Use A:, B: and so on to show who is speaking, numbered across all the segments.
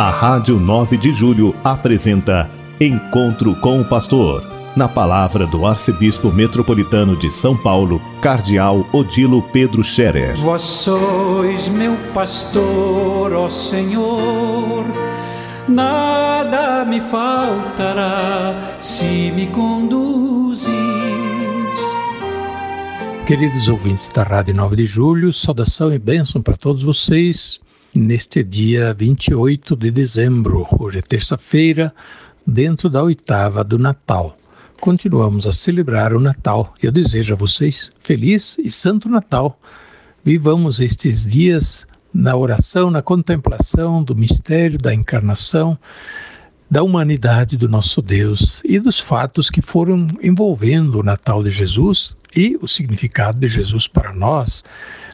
A: A Rádio 9 de Julho apresenta Encontro com o Pastor. Na palavra do Arcebispo Metropolitano de São Paulo, Cardeal Odilo Pedro Scherer.
B: Vós sois meu pastor, ó Senhor, nada me faltará se me conduzes.
C: Queridos ouvintes da Rádio 9 de Julho, saudação e bênção para todos vocês neste dia 28 de dezembro. Hoje é terça-feira, dentro da oitava do Natal. Continuamos a celebrar o Natal. Eu desejo a vocês feliz e santo Natal. Vivamos estes dias na oração, na contemplação do mistério da encarnação, da humanidade do nosso Deus e dos fatos que foram envolvendo o Natal de Jesus e o significado de Jesus para nós.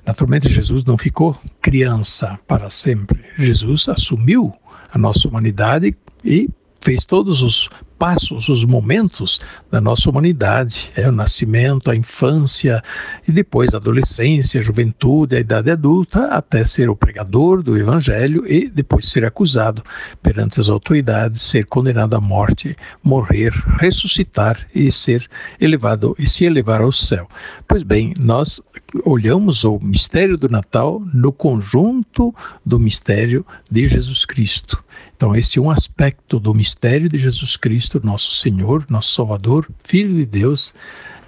C: Naturalmente, Jesus não ficou criança para sempre. Jesus assumiu a nossa humanidade e fez todos os passos, os momentos da nossa humanidade, é o nascimento, a infância e depois a adolescência, a juventude, a idade adulta, até ser o pregador do evangelho e depois ser acusado perante as autoridades, ser condenado à morte, morrer, ressuscitar e ser elevado e se elevar ao céu. Pois bem, nós olhamos o mistério do Natal no conjunto do mistério de Jesus Cristo. Então, este é um aspecto do mistério de Jesus Cristo, nosso Senhor, nosso Salvador, Filho de Deus,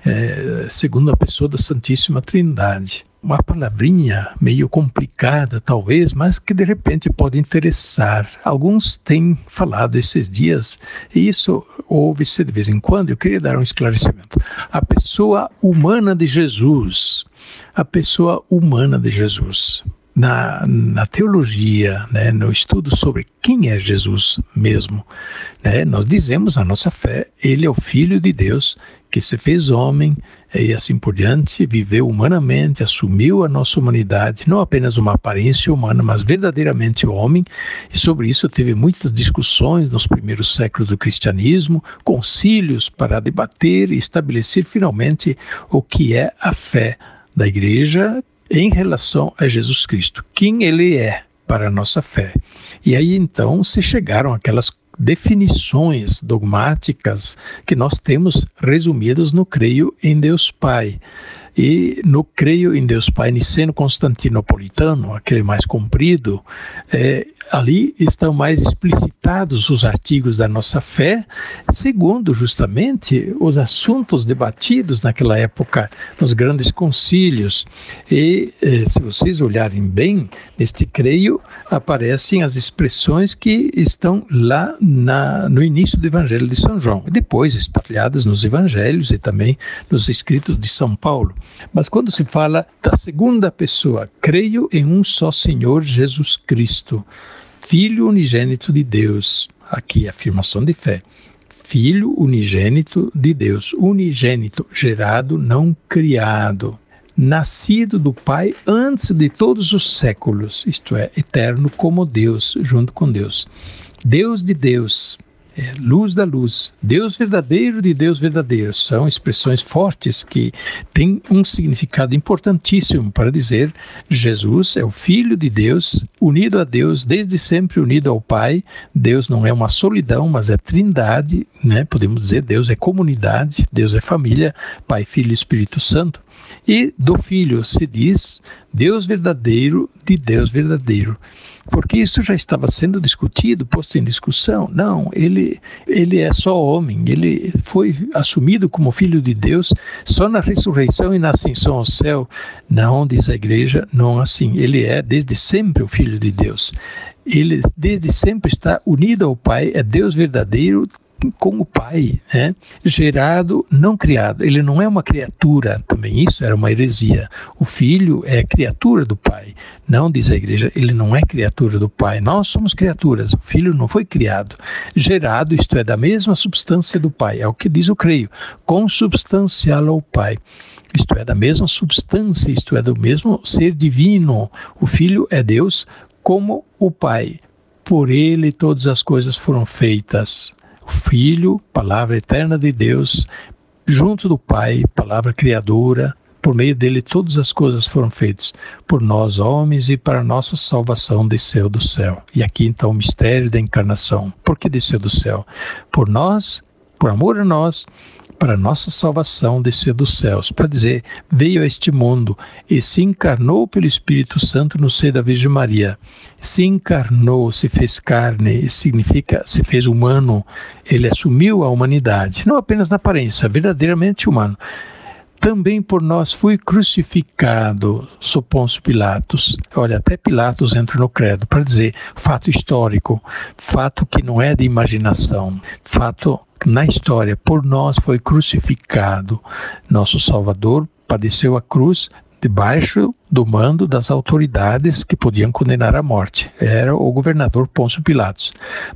C: é, segundo a pessoa da Santíssima Trindade. Uma palavrinha meio complicada, talvez, mas que de repente pode interessar. Alguns têm falado esses dias, e isso ouve-se de vez em quando. Eu queria dar um esclarecimento. A pessoa humana de Jesus. A pessoa humana de Jesus na, na teologia, né, no estudo sobre quem é Jesus mesmo, né, nós dizemos na nossa fé, ele é o Filho de Deus que se fez homem e assim por diante, viveu humanamente, assumiu a nossa humanidade, não apenas uma aparência humana, mas verdadeiramente homem, e sobre isso teve muitas discussões nos primeiros séculos do cristianismo, concílios para debater e estabelecer finalmente o que é a fé da igreja em relação a Jesus Cristo, quem ele é para a nossa fé. E aí então se chegaram aquelas definições dogmáticas que nós temos resumidas no creio em Deus Pai. E no Creio em Deus Pai Niceno Constantinopolitano, aquele mais comprido, é, ali estão mais explicitados os artigos da nossa fé, segundo justamente os assuntos debatidos naquela época nos grandes concílios. E eh, se vocês olharem bem, neste creio aparecem as expressões que estão lá na, no início do Evangelho de São João, e depois espalhadas nos evangelhos e também nos escritos de São Paulo. Mas quando se fala da segunda pessoa, creio em um só Senhor Jesus Cristo, Filho unigênito de Deus. Aqui, afirmação de fé. Filho unigênito de Deus, unigênito, gerado, não criado, nascido do Pai antes de todos os séculos, isto é, eterno como Deus, junto com Deus. Deus de Deus, é, luz da luz, Deus verdadeiro de Deus verdadeiro. São expressões fortes que têm um significado importantíssimo para dizer Jesus é o Filho de Deus, unido a Deus, desde sempre unido ao Pai. Deus não é uma solidão, mas é trindade, né? podemos dizer Deus é comunidade, Deus é família, Pai, Filho e Espírito Santo. E do Filho se diz Deus verdadeiro de Deus verdadeiro. Porque isso já estava sendo discutido, posto em discussão. Não, ele, ele é só homem, ele foi assumido como filho de Deus só na ressurreição e na ascensão ao céu. Não, diz a igreja, não assim. Ele é desde sempre o filho de Deus. Ele desde sempre está unido ao Pai, é Deus verdadeiro, com o Pai, né? gerado, não criado. Ele não é uma criatura, também isso era uma heresia. O Filho é criatura do Pai. Não, diz a igreja, ele não é criatura do Pai. Nós somos criaturas. O Filho não foi criado. Gerado, isto é, da mesma substância do Pai. É o que diz o creio. Consubstancial ao Pai. Isto é, da mesma substância, isto é, do mesmo ser divino. O Filho é Deus como o Pai. Por ele todas as coisas foram feitas Filho, palavra eterna de Deus, junto do Pai, palavra criadora, Por meio dele todas as coisas foram feitas por nós homens e para nossa salvação desceu do céu. E aqui então o mistério da encarnação. Por que desceu do céu? Por nós, por amor a nós, para nossa salvação desceu dos céus, para dizer, veio a este mundo e se encarnou pelo Espírito Santo no seio da Virgem Maria. Se encarnou, se fez carne, significa se fez humano, ele assumiu a humanidade, não apenas na aparência, verdadeiramente humano também por nós foi crucificado, sob Pôncio Pilatos. Olha, até Pilatos entra no credo para dizer fato histórico, fato que não é de imaginação, fato na história, por nós foi crucificado. Nosso Salvador padeceu a cruz debaixo do mando das autoridades que podiam condenar à morte. Era o governador Pôncio Pilatos.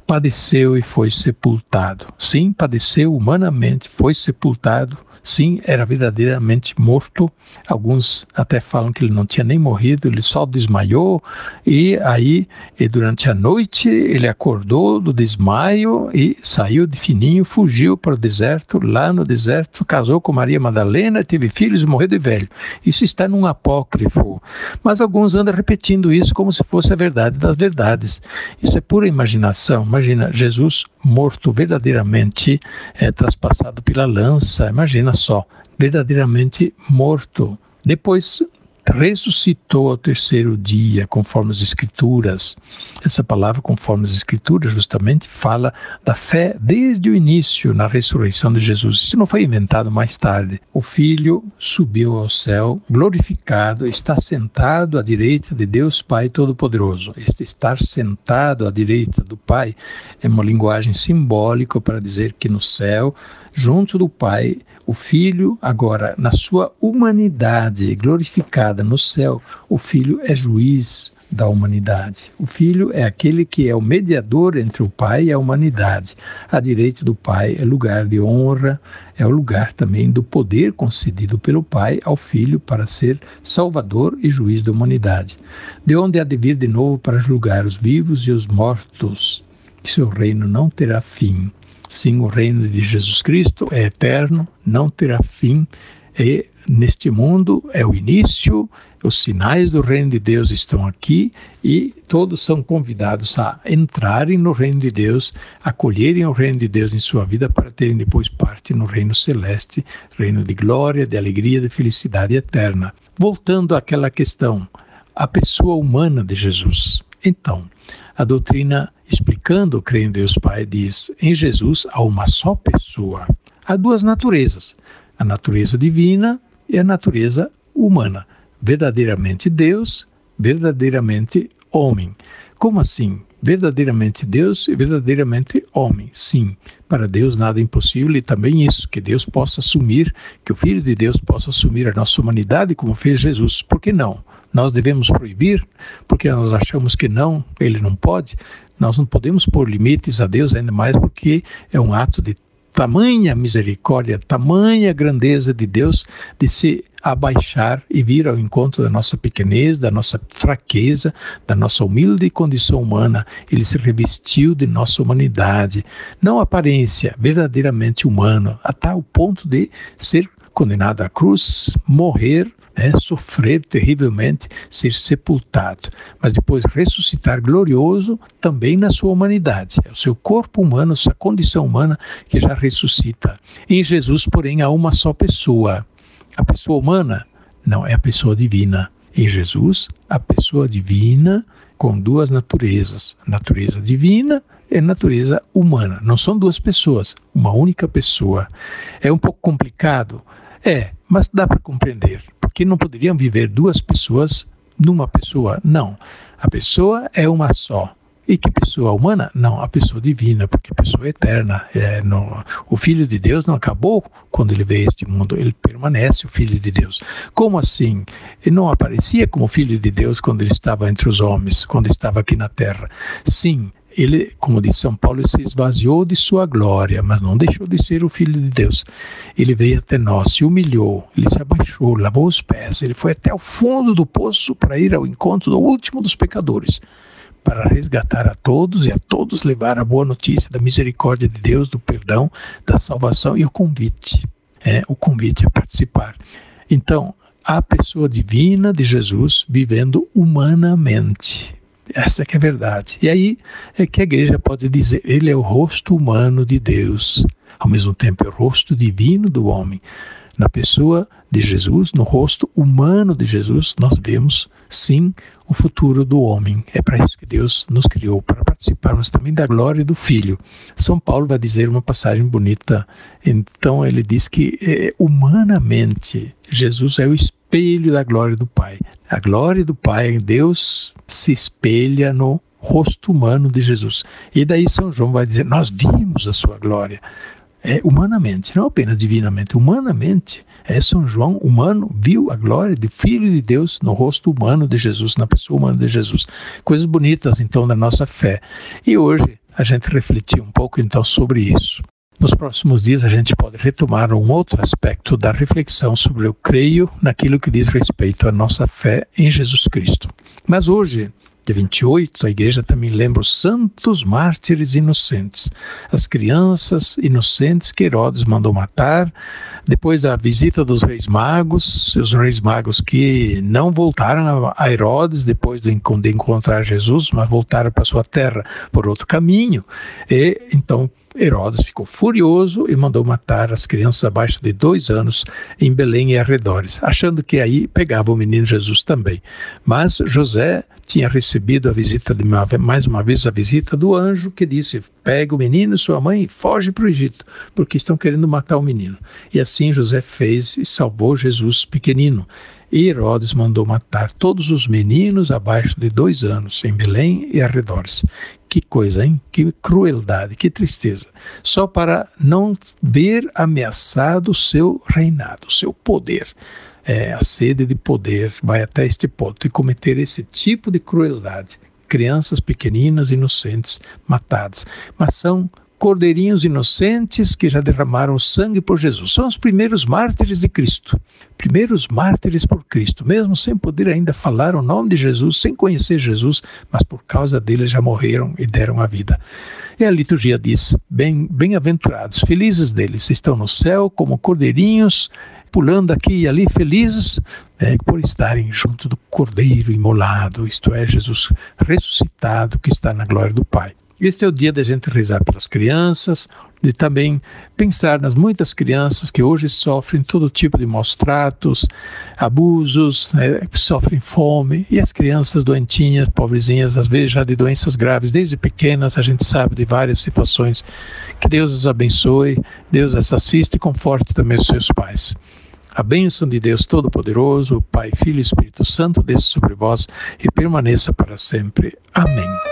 C: Padeceu e foi sepultado. Sim, padeceu humanamente, foi sepultado Sim, era verdadeiramente morto. Alguns até falam que ele não tinha nem morrido, ele só desmaiou. E aí, e durante a noite, ele acordou do desmaio e saiu de fininho, fugiu para o deserto. Lá no deserto, casou com Maria Madalena, teve filhos e morreu de velho. Isso está num apócrifo. Mas alguns andam repetindo isso como se fosse a verdade das verdades. Isso é pura imaginação. Imagina Jesus morto verdadeiramente, é, traspassado pela lança. Imagina só, verdadeiramente morto. Depois ressuscitou ao terceiro dia, conforme as Escrituras. Essa palavra, conforme as Escrituras, justamente fala da fé desde o início na ressurreição de Jesus. Isso não foi inventado mais tarde. O Filho subiu ao céu, glorificado, está sentado à direita de Deus Pai Todo-Poderoso. Este estar sentado à direita do Pai é uma linguagem simbólica para dizer que no céu, junto do Pai, o Filho, agora, na sua humanidade glorificada no céu, o Filho é juiz da humanidade. O Filho é aquele que é o mediador entre o Pai e a humanidade. A direita do Pai é lugar de honra, é o lugar também do poder concedido pelo Pai ao Filho para ser salvador e juiz da humanidade. De onde há de vir de novo para julgar os vivos e os mortos, que seu reino não terá fim. Sim, o reino de Jesus Cristo é eterno, não terá fim, e neste mundo é o início, os sinais do reino de Deus estão aqui e todos são convidados a entrarem no reino de Deus, acolherem o reino de Deus em sua vida para terem depois parte no reino celeste, reino de glória, de alegria, de felicidade eterna. Voltando àquela questão, a pessoa humana de Jesus. Então, a doutrina explicando creio em Deus Pai, diz: em Jesus há uma só pessoa. Há duas naturezas: a natureza divina e a natureza humana. Verdadeiramente Deus, verdadeiramente homem. Como assim? Verdadeiramente Deus e verdadeiramente homem. Sim, para Deus nada é impossível e também isso, que Deus possa assumir, que o Filho de Deus possa assumir a nossa humanidade como fez Jesus. Por que não? Nós devemos proibir, porque nós achamos que não, ele não pode. Nós não podemos pôr limites a Deus, ainda mais porque é um ato de tamanha misericórdia, tamanha grandeza de Deus de se abaixar e vir ao encontro da nossa pequenez, da nossa fraqueza, da nossa humilde condição humana. Ele se revestiu de nossa humanidade, não aparência, verdadeiramente humano, até o ponto de ser condenado à cruz, morrer né, sofrer terrivelmente, ser sepultado, mas depois ressuscitar glorioso também na sua humanidade. É o seu corpo humano, sua condição humana que já ressuscita. Em Jesus, porém, há uma só pessoa. A pessoa humana não é a pessoa divina. Em Jesus, a pessoa divina com duas naturezas, natureza divina e natureza humana. Não são duas pessoas, uma única pessoa. É um pouco complicado, é, mas dá para compreender porque não poderiam viver duas pessoas numa pessoa. Não. A pessoa é uma só. E que pessoa humana? Não, a pessoa divina, porque a pessoa é eterna. É, o Filho de Deus não acabou quando ele veio a este mundo, ele permanece o Filho de Deus. Como assim? Ele não aparecia como Filho de Deus quando ele estava entre os homens, quando estava aqui na terra. Sim, ele, como diz São Paulo, se esvaziou de sua glória, mas não deixou de ser o Filho de Deus. Ele veio até nós, se humilhou, ele se abaixou, lavou os pés, ele foi até o fundo do poço para ir ao encontro do último dos pecadores, para resgatar a todos e a todos levar a boa notícia da misericórdia de Deus, do perdão, da salvação e o convite, é, o convite a participar. Então, a pessoa divina de Jesus vivendo humanamente. Essa é que é a verdade. E aí é que a igreja pode dizer, ele é o rosto humano de Deus, ao mesmo tempo é o rosto divino do homem. Na pessoa de Jesus, no rosto humano de Jesus, nós vemos sim o futuro do homem. É para isso que Deus nos criou, para participarmos também da glória do Filho. São Paulo vai dizer uma passagem bonita. Então ele diz que é, humanamente Jesus é o espelho da glória do Pai. A glória do Pai, Deus se espelha no rosto humano de Jesus. E daí São João vai dizer: Nós vimos a sua glória é, humanamente, não apenas divinamente, humanamente, é São João humano viu a glória do Filho de Deus no rosto humano de Jesus, na pessoa humana de Jesus. Coisas bonitas então da nossa fé. E hoje a gente refletiu um pouco então sobre isso. Nos próximos dias a gente pode retomar um outro aspecto da reflexão sobre eu creio naquilo que diz respeito à nossa fé em Jesus Cristo. Mas hoje dia 28, a igreja também lembra os santos mártires inocentes, as crianças inocentes que Herodes mandou matar, depois da visita dos reis magos, os reis magos que não voltaram a Herodes depois de encontrar Jesus, mas voltaram para sua terra por outro caminho, e então Herodes ficou furioso e mandou matar as crianças abaixo de dois anos em Belém e arredores, achando que aí pegava o menino Jesus também. Mas José tinha recebido a visita de uma, mais uma vez a visita do anjo que disse: pega o menino e sua mãe e foge para o Egito, porque estão querendo matar o menino. E assim José fez e salvou Jesus pequenino. E Herodes mandou matar todos os meninos abaixo de dois anos em Belém e arredores. Que coisa, hein? Que crueldade, que tristeza. Só para não ver ameaçado o seu reinado, o seu poder. É, a sede de poder vai até este ponto e cometer esse tipo de crueldade. Crianças pequeninas, inocentes, matadas. Mas são cordeirinhos inocentes que já derramaram sangue por Jesus. São os primeiros mártires de Cristo. Primeiros mártires por Cristo, mesmo sem poder ainda falar o nome de Jesus, sem conhecer Jesus, mas por causa dele já morreram e deram a vida. E a liturgia diz: bem-aventurados, bem felizes deles, estão no céu como cordeirinhos pulando aqui e ali felizes é, por estarem junto do Cordeiro imolado, isto é, Jesus ressuscitado que está na glória do Pai. Este é o dia da gente rezar pelas crianças, de também pensar nas muitas crianças que hoje sofrem todo tipo de maus tratos, abusos, né, sofrem fome, e as crianças doentinhas, pobrezinhas, às vezes já de doenças graves, desde pequenas a gente sabe de várias situações. Que Deus as abençoe, Deus as assiste e conforte também os seus pais. A bênção de Deus Todo-Poderoso, Pai, Filho e Espírito Santo, desça sobre vós e permaneça para sempre. Amém.